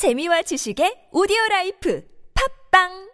재미와 지식의 오디오 라이프. 팝빵!